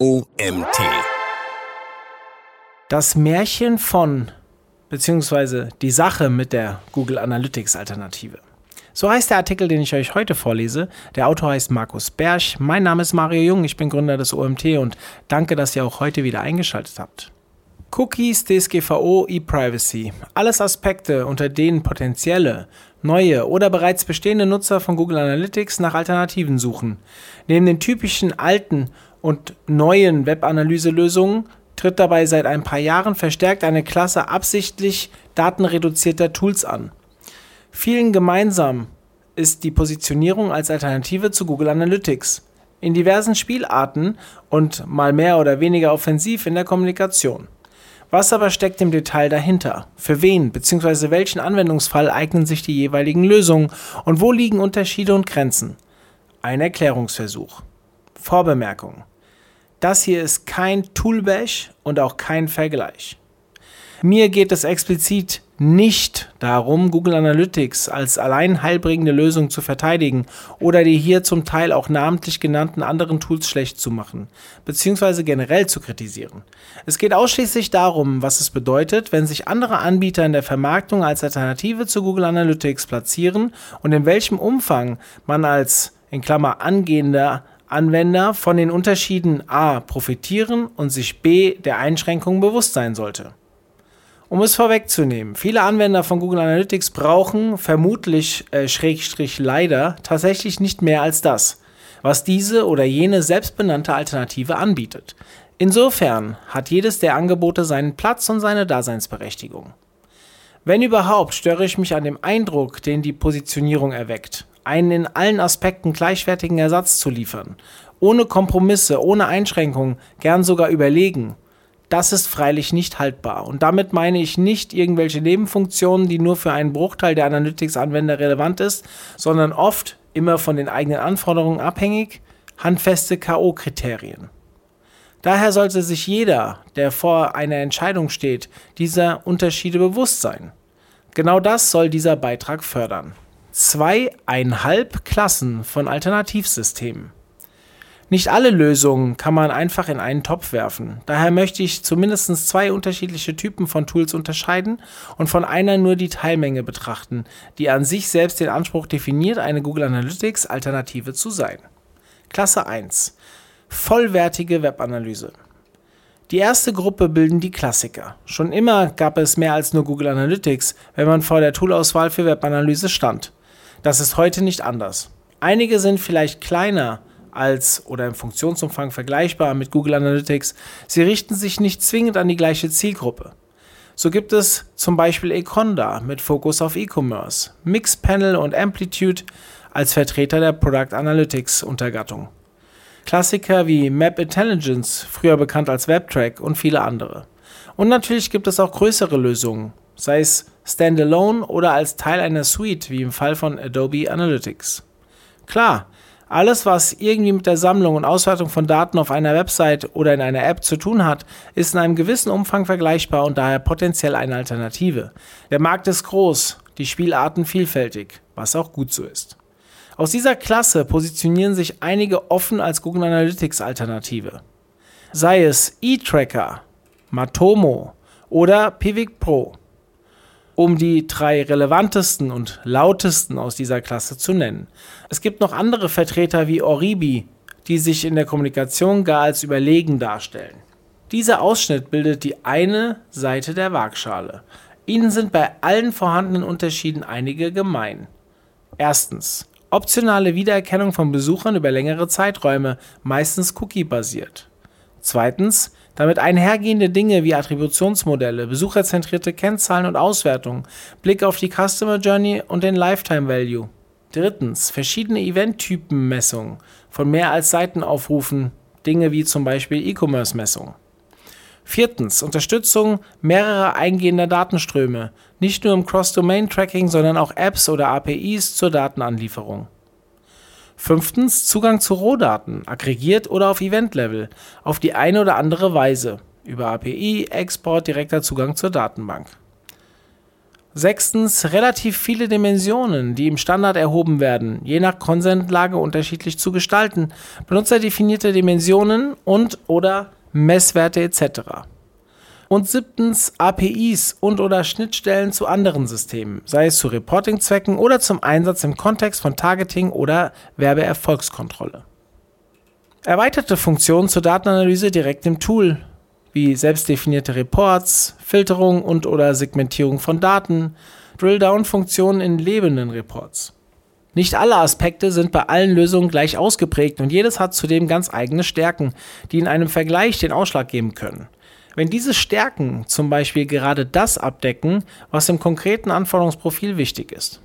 OMT. Das Märchen von, beziehungsweise die Sache mit der Google Analytics Alternative. So heißt der Artikel, den ich euch heute vorlese. Der Autor heißt Markus Bersch. Mein Name ist Mario Jung, ich bin Gründer des OMT und danke, dass ihr auch heute wieder eingeschaltet habt. Cookies, DSGVO, E-Privacy. Alles Aspekte, unter denen potenzielle, neue oder bereits bestehende Nutzer von Google Analytics nach Alternativen suchen. Neben den typischen alten und neuen Webanalyselösungen tritt dabei seit ein paar Jahren verstärkt eine Klasse absichtlich datenreduzierter Tools an. Vielen gemeinsam ist die Positionierung als Alternative zu Google Analytics in diversen Spielarten und mal mehr oder weniger offensiv in der Kommunikation. Was aber steckt im Detail dahinter? Für wen bzw. welchen Anwendungsfall eignen sich die jeweiligen Lösungen und wo liegen Unterschiede und Grenzen? Ein Erklärungsversuch. Vorbemerkung. Das hier ist kein Toolbash und auch kein Vergleich. Mir geht es explizit nicht darum, Google Analytics als allein heilbringende Lösung zu verteidigen oder die hier zum Teil auch namentlich genannten anderen Tools schlecht zu machen, beziehungsweise generell zu kritisieren. Es geht ausschließlich darum, was es bedeutet, wenn sich andere Anbieter in der Vermarktung als Alternative zu Google Analytics platzieren und in welchem Umfang man als in Klammer angehender Anwender von den Unterschieden a profitieren und sich b der Einschränkungen bewusst sein sollte. Um es vorwegzunehmen, viele Anwender von Google Analytics brauchen vermutlich, äh, Schrägstrich leider, tatsächlich nicht mehr als das, was diese oder jene selbstbenannte Alternative anbietet. Insofern hat jedes der Angebote seinen Platz und seine Daseinsberechtigung. Wenn überhaupt, störe ich mich an dem Eindruck, den die Positionierung erweckt, einen in allen Aspekten gleichwertigen Ersatz zu liefern, ohne Kompromisse, ohne Einschränkungen, gern sogar überlegen – das ist freilich nicht haltbar. Und damit meine ich nicht irgendwelche Nebenfunktionen, die nur für einen Bruchteil der Analytics-Anwender relevant ist, sondern oft, immer von den eigenen Anforderungen abhängig, handfeste K.O.-Kriterien. Daher sollte sich jeder, der vor einer Entscheidung steht, dieser Unterschiede bewusst sein. Genau das soll dieser Beitrag fördern. Zweieinhalb Klassen von Alternativsystemen. Nicht alle Lösungen kann man einfach in einen Topf werfen. Daher möchte ich zumindest zwei unterschiedliche Typen von Tools unterscheiden und von einer nur die Teilmenge betrachten, die an sich selbst den Anspruch definiert, eine Google Analytics Alternative zu sein. Klasse 1. Vollwertige Webanalyse. Die erste Gruppe bilden die Klassiker. Schon immer gab es mehr als nur Google Analytics, wenn man vor der Toolauswahl für Webanalyse stand. Das ist heute nicht anders. Einige sind vielleicht kleiner, als oder im Funktionsumfang vergleichbar mit Google Analytics. Sie richten sich nicht zwingend an die gleiche Zielgruppe. So gibt es zum Beispiel Econda mit Fokus auf E-Commerce, Mixpanel und Amplitude als Vertreter der Product Analytics Untergattung. Klassiker wie Map Intelligence, früher bekannt als WebTrack und viele andere. Und natürlich gibt es auch größere Lösungen, sei es standalone oder als Teil einer Suite, wie im Fall von Adobe Analytics. Klar, alles, was irgendwie mit der Sammlung und Auswertung von Daten auf einer Website oder in einer App zu tun hat, ist in einem gewissen Umfang vergleichbar und daher potenziell eine Alternative. Der Markt ist groß, die Spielarten vielfältig, was auch gut so ist. Aus dieser Klasse positionieren sich einige offen als Google Analytics Alternative. Sei es eTracker, Matomo oder Pivik Pro um die drei relevantesten und lautesten aus dieser Klasse zu nennen. Es gibt noch andere Vertreter wie Oribi, die sich in der Kommunikation gar als überlegen darstellen. Dieser Ausschnitt bildet die eine Seite der Waagschale. Ihnen sind bei allen vorhandenen Unterschieden einige gemein. Erstens. Optionale Wiedererkennung von Besuchern über längere Zeiträume, meistens cookie-basiert. Zweitens, damit einhergehende Dinge wie Attributionsmodelle, besucherzentrierte Kennzahlen und Auswertungen, Blick auf die Customer Journey und den Lifetime Value. Drittens, verschiedene Event-Typen-Messungen von mehr als Seitenaufrufen, Dinge wie zum Beispiel E-Commerce-Messungen. Viertens, Unterstützung mehrerer eingehender Datenströme, nicht nur im Cross-Domain-Tracking, sondern auch Apps oder APIs zur Datenanlieferung. Fünftens Zugang zu Rohdaten, aggregiert oder auf Event-Level, auf die eine oder andere Weise, über API, Export, direkter Zugang zur Datenbank. Sechstens, relativ viele Dimensionen, die im Standard erhoben werden, je nach Konsentlage unterschiedlich zu gestalten, benutzerdefinierte Dimensionen und oder Messwerte etc. Und siebtens, APIs und oder Schnittstellen zu anderen Systemen, sei es zu Reporting-Zwecken oder zum Einsatz im Kontext von Targeting oder Werbeerfolgskontrolle. Erweiterte Funktionen zur Datenanalyse direkt im Tool, wie selbstdefinierte Reports, Filterung und oder Segmentierung von Daten, Drill-Down-Funktionen in lebenden Reports. Nicht alle Aspekte sind bei allen Lösungen gleich ausgeprägt und jedes hat zudem ganz eigene Stärken, die in einem Vergleich den Ausschlag geben können. Wenn diese Stärken zum Beispiel gerade das abdecken, was im konkreten Anforderungsprofil wichtig ist.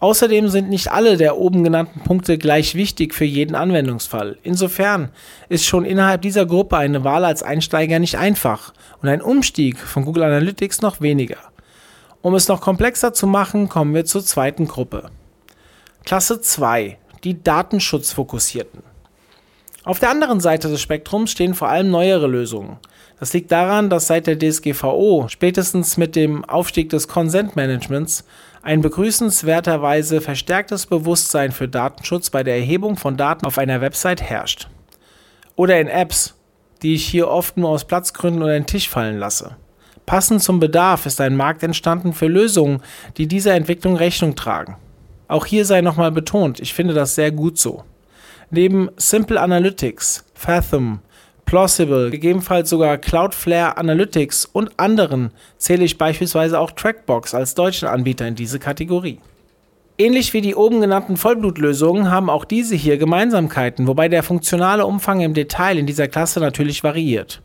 Außerdem sind nicht alle der oben genannten Punkte gleich wichtig für jeden Anwendungsfall. Insofern ist schon innerhalb dieser Gruppe eine Wahl als Einsteiger nicht einfach und ein Umstieg von Google Analytics noch weniger. Um es noch komplexer zu machen, kommen wir zur zweiten Gruppe. Klasse 2, die Datenschutzfokussierten. Auf der anderen Seite des Spektrums stehen vor allem neuere Lösungen. Das liegt daran, dass seit der DSGVO, spätestens mit dem Aufstieg des Consent Managements, ein begrüßenswerterweise verstärktes Bewusstsein für Datenschutz bei der Erhebung von Daten auf einer Website herrscht. Oder in Apps, die ich hier oft nur aus Platzgründen unter den Tisch fallen lasse. Passend zum Bedarf ist ein Markt entstanden für Lösungen, die dieser Entwicklung Rechnung tragen. Auch hier sei nochmal betont, ich finde das sehr gut so. Neben Simple Analytics, Fathom, Plausible, gegebenenfalls sogar Cloudflare Analytics und anderen zähle ich beispielsweise auch Trackbox als deutschen Anbieter in diese Kategorie. Ähnlich wie die oben genannten Vollblutlösungen haben auch diese hier Gemeinsamkeiten, wobei der funktionale Umfang im Detail in dieser Klasse natürlich variiert.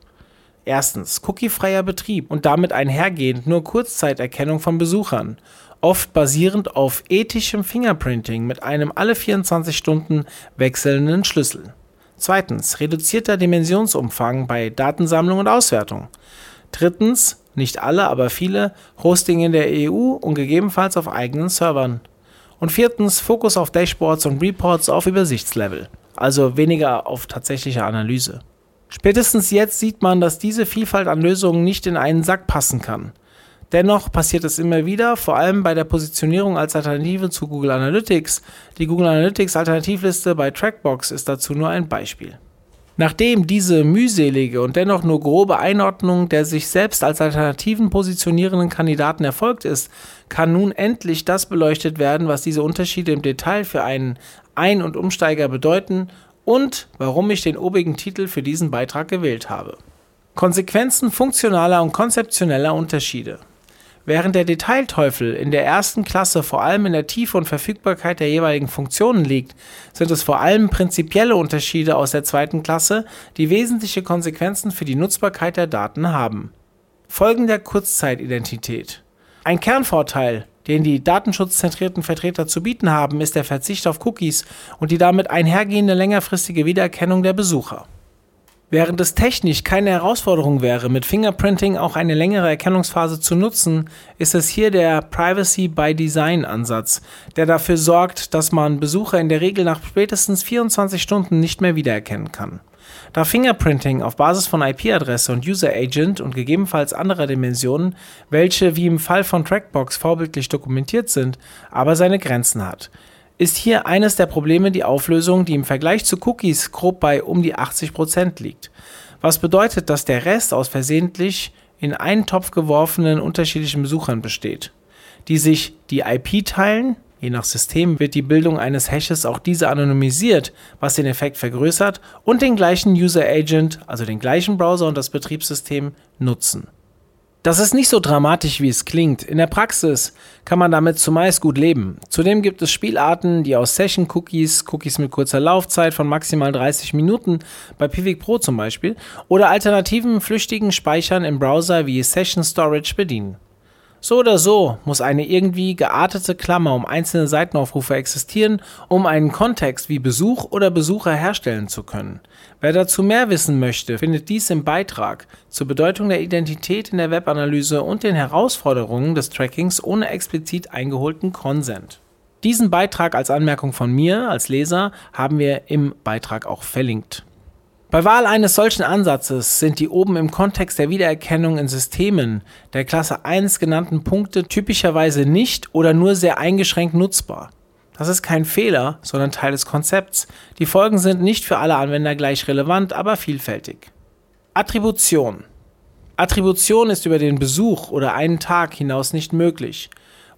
Erstens, cookiefreier Betrieb und damit einhergehend nur Kurzzeiterkennung von Besuchern, oft basierend auf ethischem Fingerprinting mit einem alle 24 Stunden wechselnden Schlüssel. Zweitens, reduzierter Dimensionsumfang bei Datensammlung und Auswertung. Drittens, nicht alle, aber viele, Hosting in der EU und gegebenenfalls auf eigenen Servern. Und viertens, Fokus auf Dashboards und Reports auf Übersichtslevel, also weniger auf tatsächliche Analyse. Spätestens jetzt sieht man, dass diese Vielfalt an Lösungen nicht in einen Sack passen kann. Dennoch passiert es immer wieder, vor allem bei der Positionierung als Alternative zu Google Analytics. Die Google Analytics Alternativliste bei Trackbox ist dazu nur ein Beispiel. Nachdem diese mühselige und dennoch nur grobe Einordnung der sich selbst als Alternativen positionierenden Kandidaten erfolgt ist, kann nun endlich das beleuchtet werden, was diese Unterschiede im Detail für einen Ein- und Umsteiger bedeuten und warum ich den obigen Titel für diesen Beitrag gewählt habe. Konsequenzen funktionaler und konzeptioneller Unterschiede. Während der Detailteufel in der ersten Klasse vor allem in der Tiefe und Verfügbarkeit der jeweiligen Funktionen liegt, sind es vor allem prinzipielle Unterschiede aus der zweiten Klasse, die wesentliche Konsequenzen für die Nutzbarkeit der Daten haben. Folgen der Kurzzeitidentität. Ein Kernvorteil, den die datenschutzzentrierten Vertreter zu bieten haben, ist der Verzicht auf Cookies und die damit einhergehende längerfristige Wiedererkennung der Besucher. Während es technisch keine Herausforderung wäre, mit Fingerprinting auch eine längere Erkennungsphase zu nutzen, ist es hier der Privacy by Design Ansatz, der dafür sorgt, dass man Besucher in der Regel nach spätestens 24 Stunden nicht mehr wiedererkennen kann. Da Fingerprinting auf Basis von IP-Adresse und User Agent und gegebenenfalls anderer Dimensionen, welche wie im Fall von Trackbox vorbildlich dokumentiert sind, aber seine Grenzen hat, ist hier eines der Probleme die Auflösung, die im Vergleich zu Cookies grob bei um die 80% liegt. Was bedeutet, dass der Rest aus versehentlich in einen Topf geworfenen unterschiedlichen Besuchern besteht, die sich die IP teilen. Je nach System wird die Bildung eines Hashes auch diese anonymisiert, was den Effekt vergrößert und den gleichen User Agent, also den gleichen Browser und das Betriebssystem nutzen. Das ist nicht so dramatisch, wie es klingt. In der Praxis kann man damit zumeist gut leben. Zudem gibt es Spielarten, die aus Session-Cookies, Cookies mit kurzer Laufzeit von maximal 30 Minuten, bei Pivik Pro zum Beispiel, oder alternativen flüchtigen Speichern im Browser wie Session Storage bedienen. So oder so muss eine irgendwie geartete Klammer um einzelne Seitenaufrufe existieren, um einen Kontext wie Besuch oder Besucher herstellen zu können. Wer dazu mehr wissen möchte, findet dies im Beitrag zur Bedeutung der Identität in der Webanalyse und den Herausforderungen des Trackings ohne explizit eingeholten Consent. Diesen Beitrag als Anmerkung von mir als Leser haben wir im Beitrag auch verlinkt. Bei Wahl eines solchen Ansatzes sind die oben im Kontext der Wiedererkennung in Systemen der Klasse 1 genannten Punkte typischerweise nicht oder nur sehr eingeschränkt nutzbar. Das ist kein Fehler, sondern Teil des Konzepts. Die Folgen sind nicht für alle Anwender gleich relevant, aber vielfältig. Attribution. Attribution ist über den Besuch oder einen Tag hinaus nicht möglich.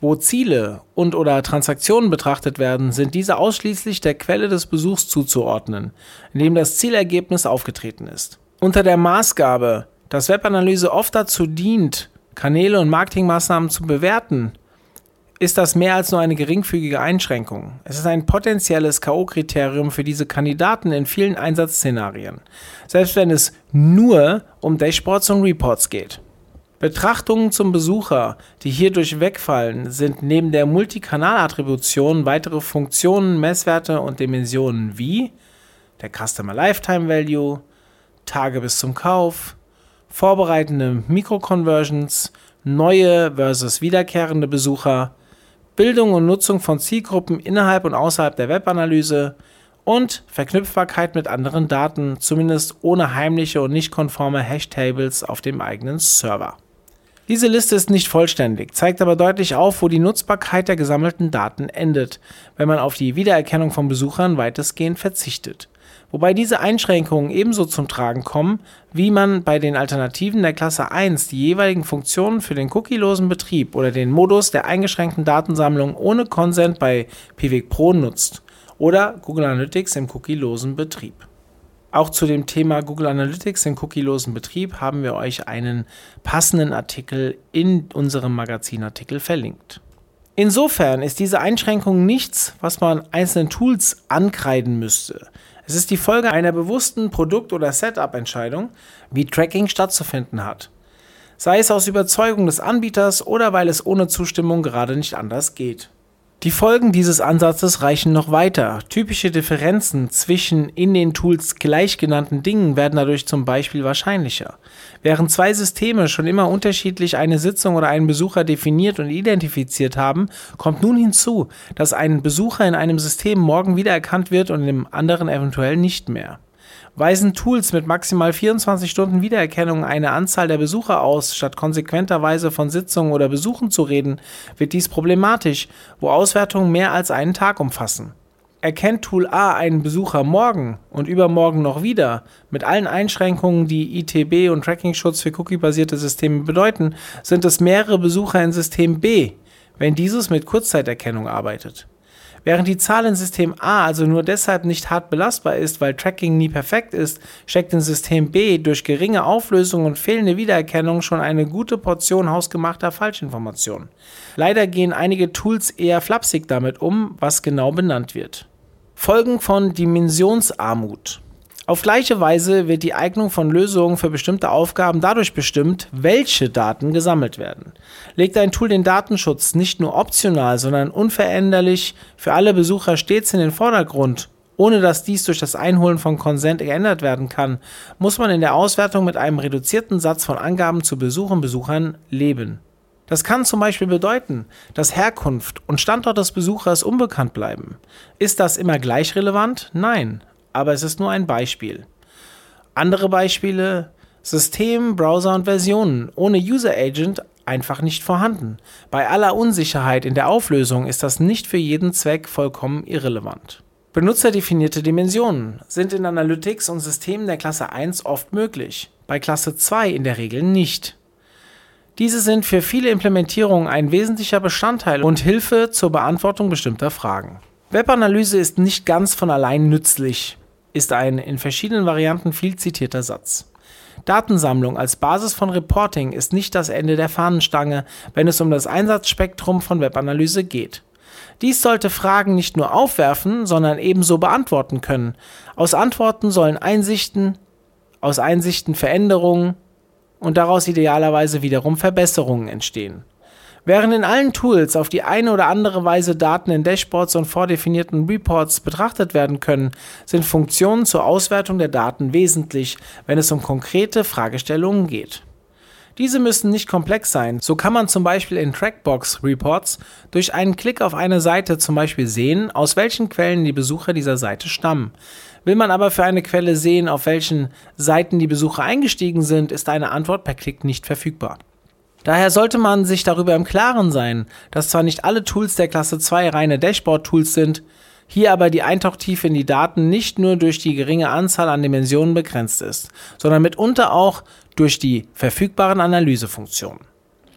Wo Ziele und/oder Transaktionen betrachtet werden, sind diese ausschließlich der Quelle des Besuchs zuzuordnen, in dem das Zielergebnis aufgetreten ist. Unter der Maßgabe, dass Webanalyse oft dazu dient, Kanäle und Marketingmaßnahmen zu bewerten, ist das mehr als nur eine geringfügige Einschränkung. Es ist ein potenzielles K.O.-Kriterium für diese Kandidaten in vielen Einsatzszenarien, selbst wenn es nur um Dashboards und Reports geht. Betrachtungen zum Besucher, die hierdurch wegfallen, sind neben der Multikanal-Attribution weitere Funktionen, Messwerte und Dimensionen wie der Customer Lifetime Value, Tage bis zum Kauf, vorbereitende Mikroconversions, neue versus wiederkehrende Besucher, Bildung und Nutzung von Zielgruppen innerhalb und außerhalb der Webanalyse und Verknüpfbarkeit mit anderen Daten, zumindest ohne heimliche und nicht konforme Hashtables auf dem eigenen Server. Diese Liste ist nicht vollständig, zeigt aber deutlich auf, wo die Nutzbarkeit der gesammelten Daten endet, wenn man auf die Wiedererkennung von Besuchern weitestgehend verzichtet. Wobei diese Einschränkungen ebenso zum Tragen kommen, wie man bei den Alternativen der Klasse 1 die jeweiligen Funktionen für den cookielosen Betrieb oder den Modus der eingeschränkten Datensammlung ohne Consent bei Pivik Pro nutzt oder Google Analytics im cookielosen Betrieb. Auch zu dem Thema Google Analytics im cookielosen Betrieb haben wir euch einen passenden Artikel in unserem Magazinartikel verlinkt. Insofern ist diese Einschränkung nichts, was man einzelnen Tools ankreiden müsste. Es ist die Folge einer bewussten Produkt- oder Setup-Entscheidung, wie Tracking stattzufinden hat. Sei es aus Überzeugung des Anbieters oder weil es ohne Zustimmung gerade nicht anders geht. Die Folgen dieses Ansatzes reichen noch weiter. Typische Differenzen zwischen in den Tools gleich genannten Dingen werden dadurch zum Beispiel wahrscheinlicher. Während zwei Systeme schon immer unterschiedlich eine Sitzung oder einen Besucher definiert und identifiziert haben, kommt nun hinzu, dass ein Besucher in einem System morgen wiedererkannt wird und im anderen eventuell nicht mehr. Weisen Tools mit maximal 24 Stunden Wiedererkennung eine Anzahl der Besucher aus, statt konsequenterweise von Sitzungen oder Besuchen zu reden, wird dies problematisch, wo Auswertungen mehr als einen Tag umfassen. Erkennt Tool A einen Besucher morgen und übermorgen noch wieder, mit allen Einschränkungen, die ITB und Tracking-Schutz für cookie-basierte Systeme bedeuten, sind es mehrere Besucher in System B, wenn dieses mit Kurzzeiterkennung arbeitet. Während die Zahl in System A also nur deshalb nicht hart belastbar ist, weil Tracking nie perfekt ist, steckt in System B durch geringe Auflösung und fehlende Wiedererkennung schon eine gute Portion hausgemachter Falschinformationen. Leider gehen einige Tools eher flapsig damit um, was genau benannt wird. Folgen von Dimensionsarmut. Auf gleiche Weise wird die Eignung von Lösungen für bestimmte Aufgaben dadurch bestimmt, welche Daten gesammelt werden. Legt ein Tool den Datenschutz nicht nur optional, sondern unveränderlich für alle Besucher stets in den Vordergrund, ohne dass dies durch das Einholen von Konsent geändert werden kann, muss man in der Auswertung mit einem reduzierten Satz von Angaben zu Besuch und Besuchern leben. Das kann zum Beispiel bedeuten, dass Herkunft und Standort des Besuchers unbekannt bleiben. Ist das immer gleich relevant? Nein aber es ist nur ein Beispiel. Andere Beispiele: System, Browser und Versionen ohne User Agent einfach nicht vorhanden. Bei aller Unsicherheit in der Auflösung ist das nicht für jeden Zweck vollkommen irrelevant. Benutzerdefinierte Dimensionen sind in Analytics und Systemen der Klasse 1 oft möglich, bei Klasse 2 in der Regel nicht. Diese sind für viele Implementierungen ein wesentlicher Bestandteil und Hilfe zur Beantwortung bestimmter Fragen. Webanalyse ist nicht ganz von allein nützlich ist ein in verschiedenen Varianten viel zitierter Satz. Datensammlung als Basis von Reporting ist nicht das Ende der Fahnenstange, wenn es um das Einsatzspektrum von Webanalyse geht. Dies sollte Fragen nicht nur aufwerfen, sondern ebenso beantworten können. Aus Antworten sollen Einsichten, aus Einsichten Veränderungen und daraus idealerweise wiederum Verbesserungen entstehen. Während in allen Tools auf die eine oder andere Weise Daten in Dashboards und vordefinierten Reports betrachtet werden können, sind Funktionen zur Auswertung der Daten wesentlich, wenn es um konkrete Fragestellungen geht. Diese müssen nicht komplex sein. So kann man zum Beispiel in Trackbox Reports durch einen Klick auf eine Seite zum Beispiel sehen, aus welchen Quellen die Besucher dieser Seite stammen. Will man aber für eine Quelle sehen, auf welchen Seiten die Besucher eingestiegen sind, ist eine Antwort per Klick nicht verfügbar. Daher sollte man sich darüber im Klaren sein, dass zwar nicht alle Tools der Klasse 2 reine Dashboard-Tools sind, hier aber die Eintauchtiefe in die Daten nicht nur durch die geringe Anzahl an Dimensionen begrenzt ist, sondern mitunter auch durch die verfügbaren Analysefunktionen.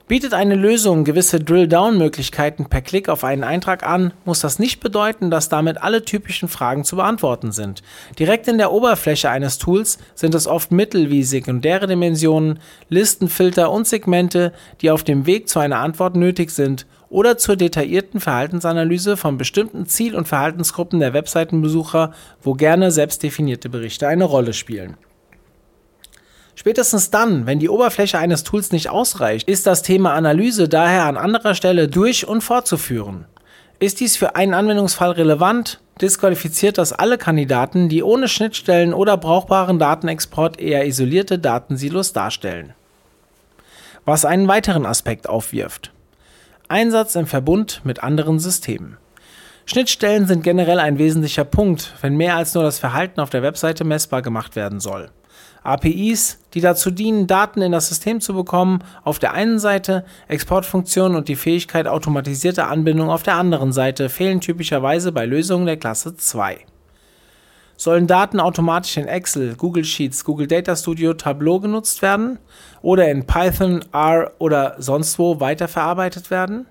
Bietet eine Lösung gewisse Drill-Down-Möglichkeiten per Klick auf einen Eintrag an, muss das nicht bedeuten, dass damit alle typischen Fragen zu beantworten sind. Direkt in der Oberfläche eines Tools sind es oft Mittel wie sekundäre Dimensionen, Listenfilter und Segmente, die auf dem Weg zu einer Antwort nötig sind oder zur detaillierten Verhaltensanalyse von bestimmten Ziel- und Verhaltensgruppen der Webseitenbesucher, wo gerne selbstdefinierte Berichte eine Rolle spielen. Spätestens dann, wenn die Oberfläche eines Tools nicht ausreicht, ist das Thema Analyse daher an anderer Stelle durch und fortzuführen. Ist dies für einen Anwendungsfall relevant, disqualifiziert das alle Kandidaten, die ohne Schnittstellen oder brauchbaren Datenexport eher isolierte Datensilos darstellen. Was einen weiteren Aspekt aufwirft. Einsatz im Verbund mit anderen Systemen. Schnittstellen sind generell ein wesentlicher Punkt, wenn mehr als nur das Verhalten auf der Webseite messbar gemacht werden soll. APIs, die dazu dienen, Daten in das System zu bekommen, auf der einen Seite, Exportfunktionen und die Fähigkeit automatisierter Anbindung auf der anderen Seite fehlen typischerweise bei Lösungen der Klasse 2. Sollen Daten automatisch in Excel, Google Sheets, Google Data Studio, Tableau genutzt werden oder in Python, R oder sonst wo weiterverarbeitet werden?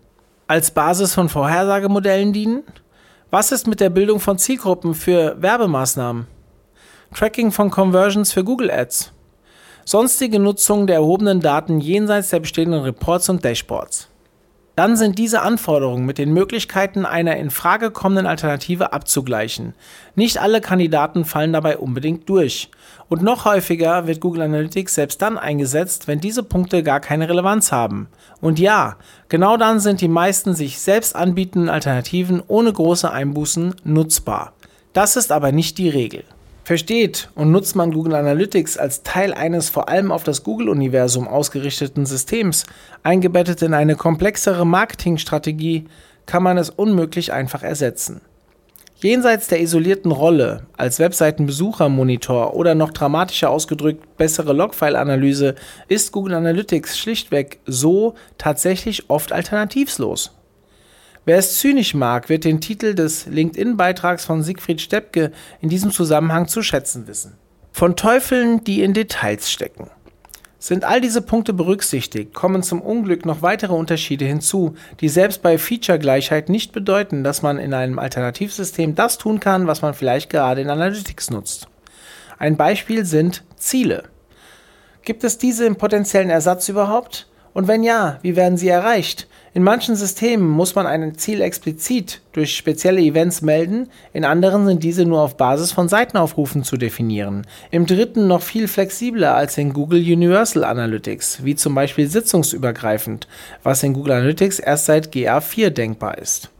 Als Basis von Vorhersagemodellen dienen? Was ist mit der Bildung von Zielgruppen für Werbemaßnahmen? Tracking von Conversions für Google Ads, sonstige Nutzung der erhobenen Daten jenseits der bestehenden Reports und Dashboards. Dann sind diese Anforderungen mit den Möglichkeiten einer in Frage kommenden Alternative abzugleichen. Nicht alle Kandidaten fallen dabei unbedingt durch. Und noch häufiger wird Google Analytics selbst dann eingesetzt, wenn diese Punkte gar keine Relevanz haben. Und ja, genau dann sind die meisten sich selbst anbietenden Alternativen ohne große Einbußen nutzbar. Das ist aber nicht die Regel. Versteht und nutzt man Google Analytics als Teil eines vor allem auf das Google-Universum ausgerichteten Systems, eingebettet in eine komplexere Marketingstrategie, kann man es unmöglich einfach ersetzen. Jenseits der isolierten Rolle als Webseitenbesuchermonitor oder noch dramatischer ausgedrückt bessere Logfile-Analyse ist Google Analytics schlichtweg so tatsächlich oft alternativslos. Wer es zynisch mag, wird den Titel des LinkedIn-Beitrags von Siegfried Steppke in diesem Zusammenhang zu schätzen wissen. Von Teufeln, die in Details stecken. Sind all diese Punkte berücksichtigt, kommen zum Unglück noch weitere Unterschiede hinzu, die selbst bei Feature-Gleichheit nicht bedeuten, dass man in einem Alternativsystem das tun kann, was man vielleicht gerade in Analytics nutzt. Ein Beispiel sind Ziele. Gibt es diese im potenziellen Ersatz überhaupt? Und wenn ja, wie werden sie erreicht? In manchen Systemen muss man ein Ziel explizit durch spezielle Events melden, in anderen sind diese nur auf Basis von Seitenaufrufen zu definieren. Im dritten noch viel flexibler als in Google Universal Analytics, wie zum Beispiel sitzungsübergreifend, was in Google Analytics erst seit GA4 denkbar ist.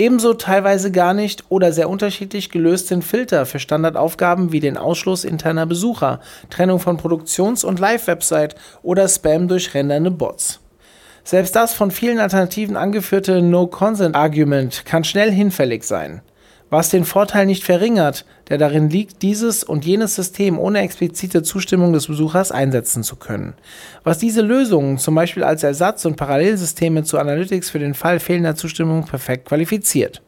Ebenso teilweise gar nicht oder sehr unterschiedlich gelöst sind Filter für Standardaufgaben wie den Ausschluss interner Besucher, Trennung von Produktions- und Live-Website oder Spam durch rendernde Bots. Selbst das von vielen Alternativen angeführte No-Consent-Argument kann schnell hinfällig sein, was den Vorteil nicht verringert, der darin liegt, dieses und jenes System ohne explizite Zustimmung des Besuchers einsetzen zu können. Was diese Lösungen zum Beispiel als Ersatz und Parallelsysteme zu Analytics für den Fall fehlender Zustimmung perfekt qualifiziert.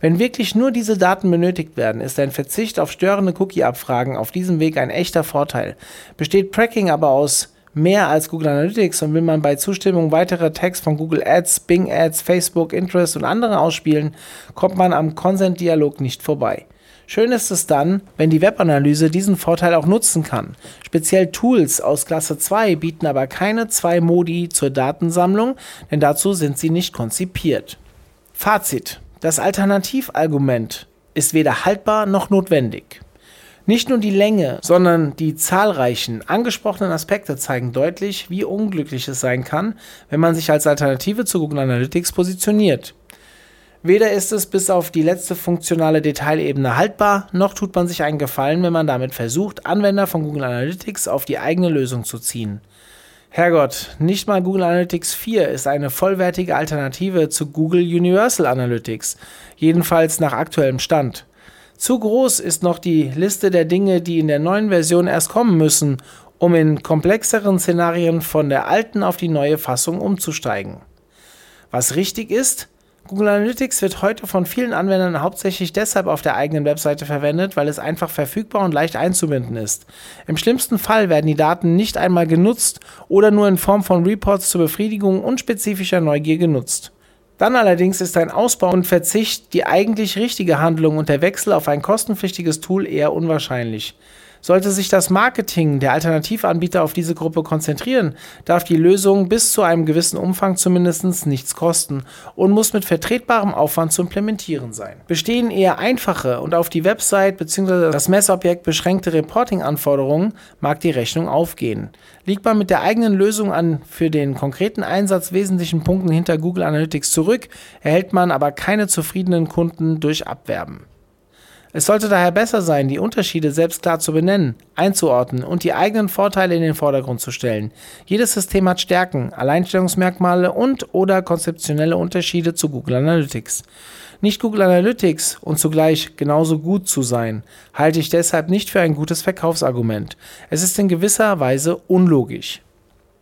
Wenn wirklich nur diese Daten benötigt werden, ist ein Verzicht auf störende Cookie-Abfragen auf diesem Weg ein echter Vorteil. Besteht Tracking aber aus mehr als Google Analytics und will man bei Zustimmung weitere Tags von Google Ads, Bing Ads, Facebook, Interest und anderen ausspielen, kommt man am Consent-Dialog nicht vorbei. Schön ist es dann, wenn die Webanalyse diesen Vorteil auch nutzen kann. Speziell Tools aus Klasse 2 bieten aber keine zwei Modi zur Datensammlung, denn dazu sind sie nicht konzipiert. Fazit. Das Alternativargument ist weder haltbar noch notwendig. Nicht nur die Länge, sondern die zahlreichen angesprochenen Aspekte zeigen deutlich, wie unglücklich es sein kann, wenn man sich als Alternative zu Google Analytics positioniert. Weder ist es bis auf die letzte funktionale Detailebene haltbar, noch tut man sich einen Gefallen, wenn man damit versucht, Anwender von Google Analytics auf die eigene Lösung zu ziehen. Herrgott, nicht mal Google Analytics 4 ist eine vollwertige Alternative zu Google Universal Analytics, jedenfalls nach aktuellem Stand. Zu groß ist noch die Liste der Dinge, die in der neuen Version erst kommen müssen, um in komplexeren Szenarien von der alten auf die neue Fassung umzusteigen. Was richtig ist, Google Analytics wird heute von vielen Anwendern hauptsächlich deshalb auf der eigenen Webseite verwendet, weil es einfach verfügbar und leicht einzubinden ist. Im schlimmsten Fall werden die Daten nicht einmal genutzt oder nur in Form von Reports zur Befriedigung unspezifischer Neugier genutzt. Dann allerdings ist ein Ausbau und Verzicht die eigentlich richtige Handlung und der Wechsel auf ein kostenpflichtiges Tool eher unwahrscheinlich. Sollte sich das Marketing der Alternativanbieter auf diese Gruppe konzentrieren, darf die Lösung bis zu einem gewissen Umfang zumindest nichts kosten und muss mit vertretbarem Aufwand zu implementieren sein. Bestehen eher einfache und auf die Website bzw. das Messobjekt beschränkte Reporting-Anforderungen, mag die Rechnung aufgehen. Liegt man mit der eigenen Lösung an für den konkreten Einsatz wesentlichen Punkten hinter Google Analytics zurück, erhält man aber keine zufriedenen Kunden durch Abwerben. Es sollte daher besser sein, die Unterschiede selbst klar zu benennen, einzuordnen und die eigenen Vorteile in den Vordergrund zu stellen. Jedes System hat Stärken, Alleinstellungsmerkmale und oder konzeptionelle Unterschiede zu Google Analytics. Nicht Google Analytics und zugleich genauso gut zu sein, halte ich deshalb nicht für ein gutes Verkaufsargument. Es ist in gewisser Weise unlogisch.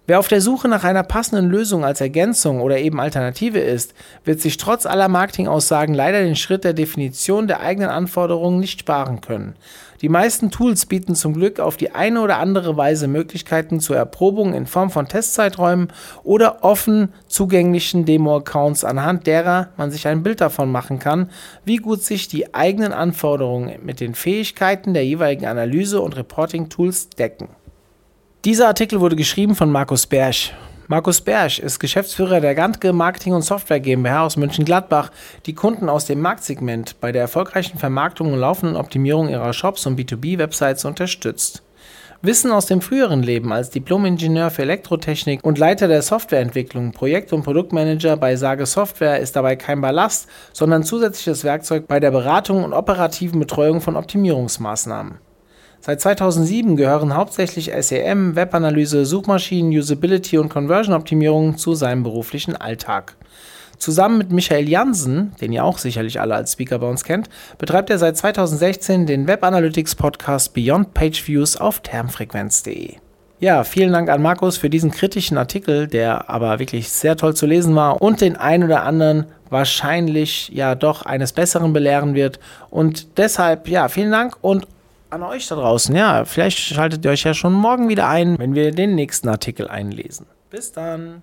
Wer auf der Suche nach einer passenden Lösung als Ergänzung oder eben Alternative ist, wird sich trotz aller Marketingaussagen leider den Schritt der Definition der eigenen Anforderungen nicht sparen können. Die meisten Tools bieten zum Glück auf die eine oder andere Weise Möglichkeiten zur Erprobung in Form von Testzeiträumen oder offen zugänglichen Demo-Accounts, anhand derer man sich ein Bild davon machen kann, wie gut sich die eigenen Anforderungen mit den Fähigkeiten der jeweiligen Analyse- und Reporting-Tools decken. Dieser Artikel wurde geschrieben von Markus Bersch. Markus Bersch ist Geschäftsführer der Gantke Marketing und Software GmbH aus München-Gladbach, die Kunden aus dem Marktsegment bei der erfolgreichen Vermarktung und laufenden Optimierung ihrer Shops und B2B-Websites unterstützt. Wissen aus dem früheren Leben als Diplom-Ingenieur für Elektrotechnik und Leiter der Softwareentwicklung, Projekt- und Produktmanager bei Sage Software ist dabei kein Ballast, sondern zusätzliches Werkzeug bei der Beratung und operativen Betreuung von Optimierungsmaßnahmen. Seit 2007 gehören hauptsächlich SEM, Webanalyse, Suchmaschinen, Usability und Conversion-Optimierung zu seinem beruflichen Alltag. Zusammen mit Michael Jansen, den ihr auch sicherlich alle als Speaker bei uns kennt, betreibt er seit 2016 den Web Analytics Podcast Beyond Page Views auf termfrequenz.de. Ja, vielen Dank an Markus für diesen kritischen Artikel, der aber wirklich sehr toll zu lesen war und den ein oder anderen wahrscheinlich ja doch eines Besseren belehren wird. Und deshalb, ja, vielen Dank und an euch da draußen. Ja, vielleicht schaltet ihr euch ja schon morgen wieder ein, wenn wir den nächsten Artikel einlesen. Bis dann.